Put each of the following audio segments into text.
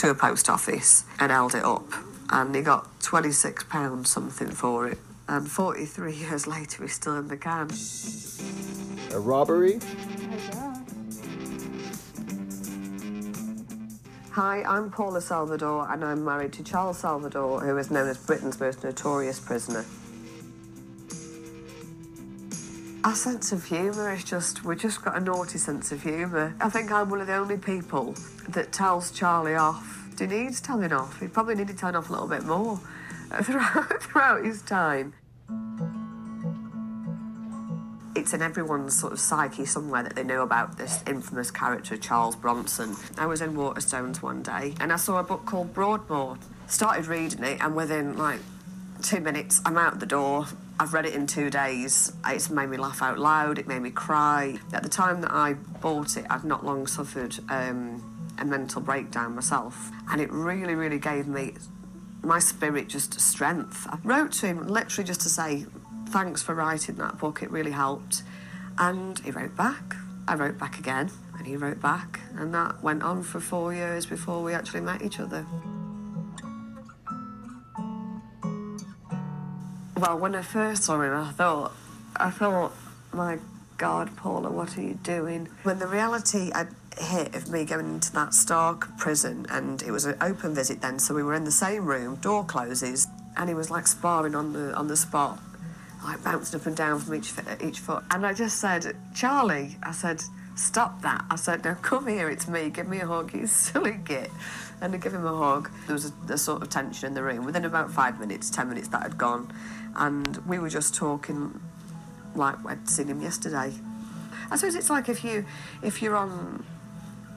to a post office and held it up. And he got £26 something for it. And 43 years later, he's still in the can. A robbery? Hi, I'm Paula Salvador, and I'm married to Charles Salvador, who is known as Britain's most notorious prisoner. Our sense of humour is just, we've just got a naughty sense of humour. I think I'm one of the only people that tells Charlie off. He needs telling off. He probably needed telling off a little bit more throughout, throughout his time. It's in everyone's sort of psyche somewhere that they know about this infamous character, Charles Bronson. I was in Waterstones one day and I saw a book called Broadmoor. Started reading it, and within like two minutes, I'm out the door. I've read it in two days. It's made me laugh out loud. It made me cry. At the time that I bought it, I'd not long suffered um, a mental breakdown myself, and it really, really gave me my spirit just strength. I wrote to him literally just to say thanks for writing that book. It really helped, and he wrote back. I wrote back again, and he wrote back, and that went on for four years before we actually met each other. Well, when I first saw him, I thought, I thought, my God, Paula, what are you doing? When the reality hit of me going into that stark prison, and it was an open visit then, so we were in the same room, door closes, and he was like sparring on the on the spot, like bouncing up and down from each each foot. And I just said, Charlie, I said, stop that. I said, now come here, it's me, give me a hug, you silly git. And I give him a hug. There was a, a sort of tension in the room. Within about five minutes, ten minutes, that had gone and we were just talking like I'd seen him yesterday. I suppose it's like if you if you're on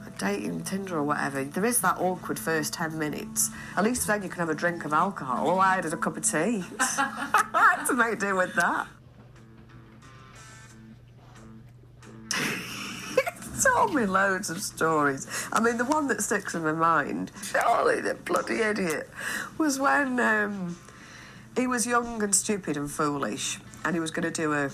a dating Tinder or whatever, there is that awkward first ten minutes. At least then you can have a drink of alcohol. All I had a cup of tea. I had to make do with that. Told me loads of stories. I mean, the one that sticks in my mind, Charlie, the bloody idiot, was when um, he was young and stupid and foolish, and he was going to do a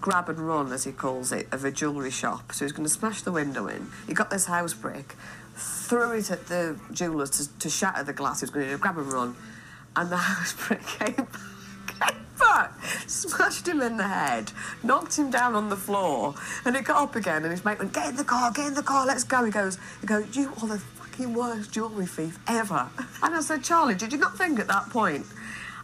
grab and run, as he calls it, of a jewellery shop. So he was going to smash the window in. He got this house brick, threw it at the jeweller's to, to shatter the glass. He was going to do a grab and run, and the house brick came back, smashed him in the head, knocked him down on the floor, and he got up again. And his mate went, "Get in the car, get in the car, let's go." He goes, "He goes, you are the fucking worst jewellery thief ever." And I said, "Charlie, did you not think at that point?"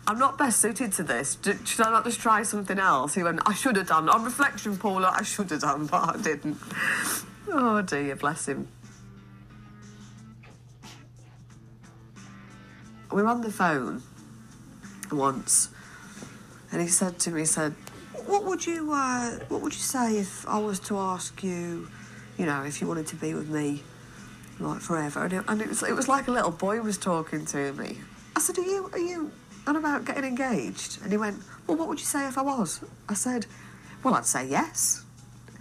I'm not best suited to this. should I not just try something else? He went, I should have done. On reflection, Paula, I should have done, but I didn't. Oh dear, bless him. We were on the phone once, and he said to me, he said, "What would you, uh, what would you say if I was to ask you, you know, if you wanted to be with me, like forever?" And it, and it was, it was like a little boy was talking to me. I said, "Are you, are you?" on about getting engaged? And he went, Well, what would you say if I was? I said, Well, I'd say yes.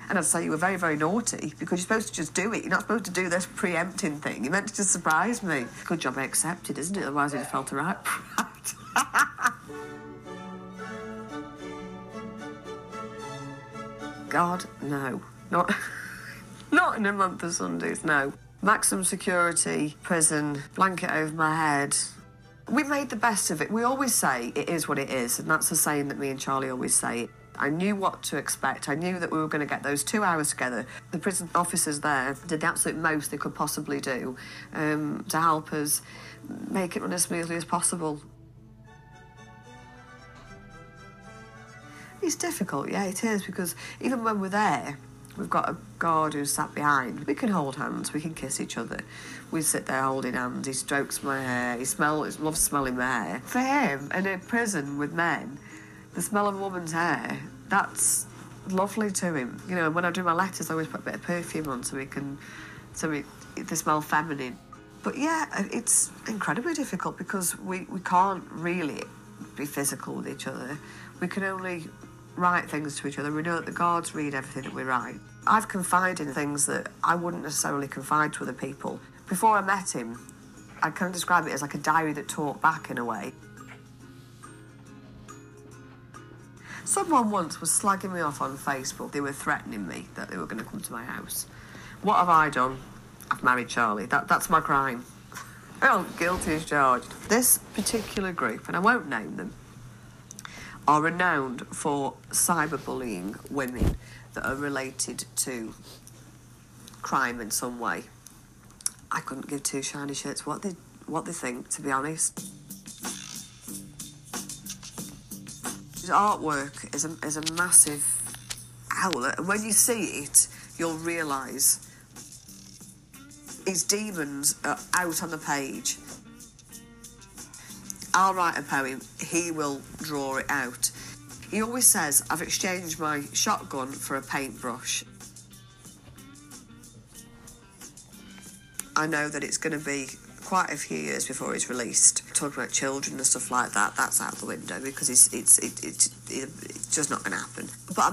And I'd say you were very, very naughty because you're supposed to just do it. You're not supposed to do this preempting thing. You're meant to just surprise me. Good job I accepted, isn't it? Otherwise, he'd have felt a right God, no. Not, not in a month of Sundays, no. Maximum security, prison, blanket over my head, we made the best of it. We always say it is what it is, and that's the saying that me and Charlie always say. I knew what to expect. I knew that we were going to get those two hours together. The prison officers there did the absolute most they could possibly do um, to help us make it run as smoothly as possible. It's difficult, yeah, it is, because even when we're there, We've got a guard who's sat behind. We can hold hands, we can kiss each other. We sit there holding hands, he strokes my hair, he smells, loves smelling my hair. For him, in a prison with men, the smell of a woman's hair, that's lovely to him. You know, when I do my letters, I always put a bit of perfume on so we can, so we, they smell feminine. But yeah, it's incredibly difficult because we, we can't really be physical with each other. We can only write things to each other. We know that the guards read everything that we write. I've confided in things that I wouldn't necessarily confide to other people. Before I met him, I kind of describe it as like a diary that talked back in a way. Someone once was slagging me off on Facebook. They were threatening me that they were going to come to my house. What have I done? I've married Charlie. That, that's my crime. well, guilty as charged. This particular group, and I won't name them, are renowned for cyberbullying women that are related to crime in some way. I couldn't give two shiny shits what they what they think, to be honest. His artwork is a, is a massive outlet, and when you see it, you'll realise his demons are out on the page. I'll write a poem, he will draw it out. He always says, I've exchanged my shotgun for a paintbrush. I know that it's going to be quite a few years before he's released. Talking about children and stuff like that, that's out the window because it's it's it, it, it, it's just not going to happen. But I'm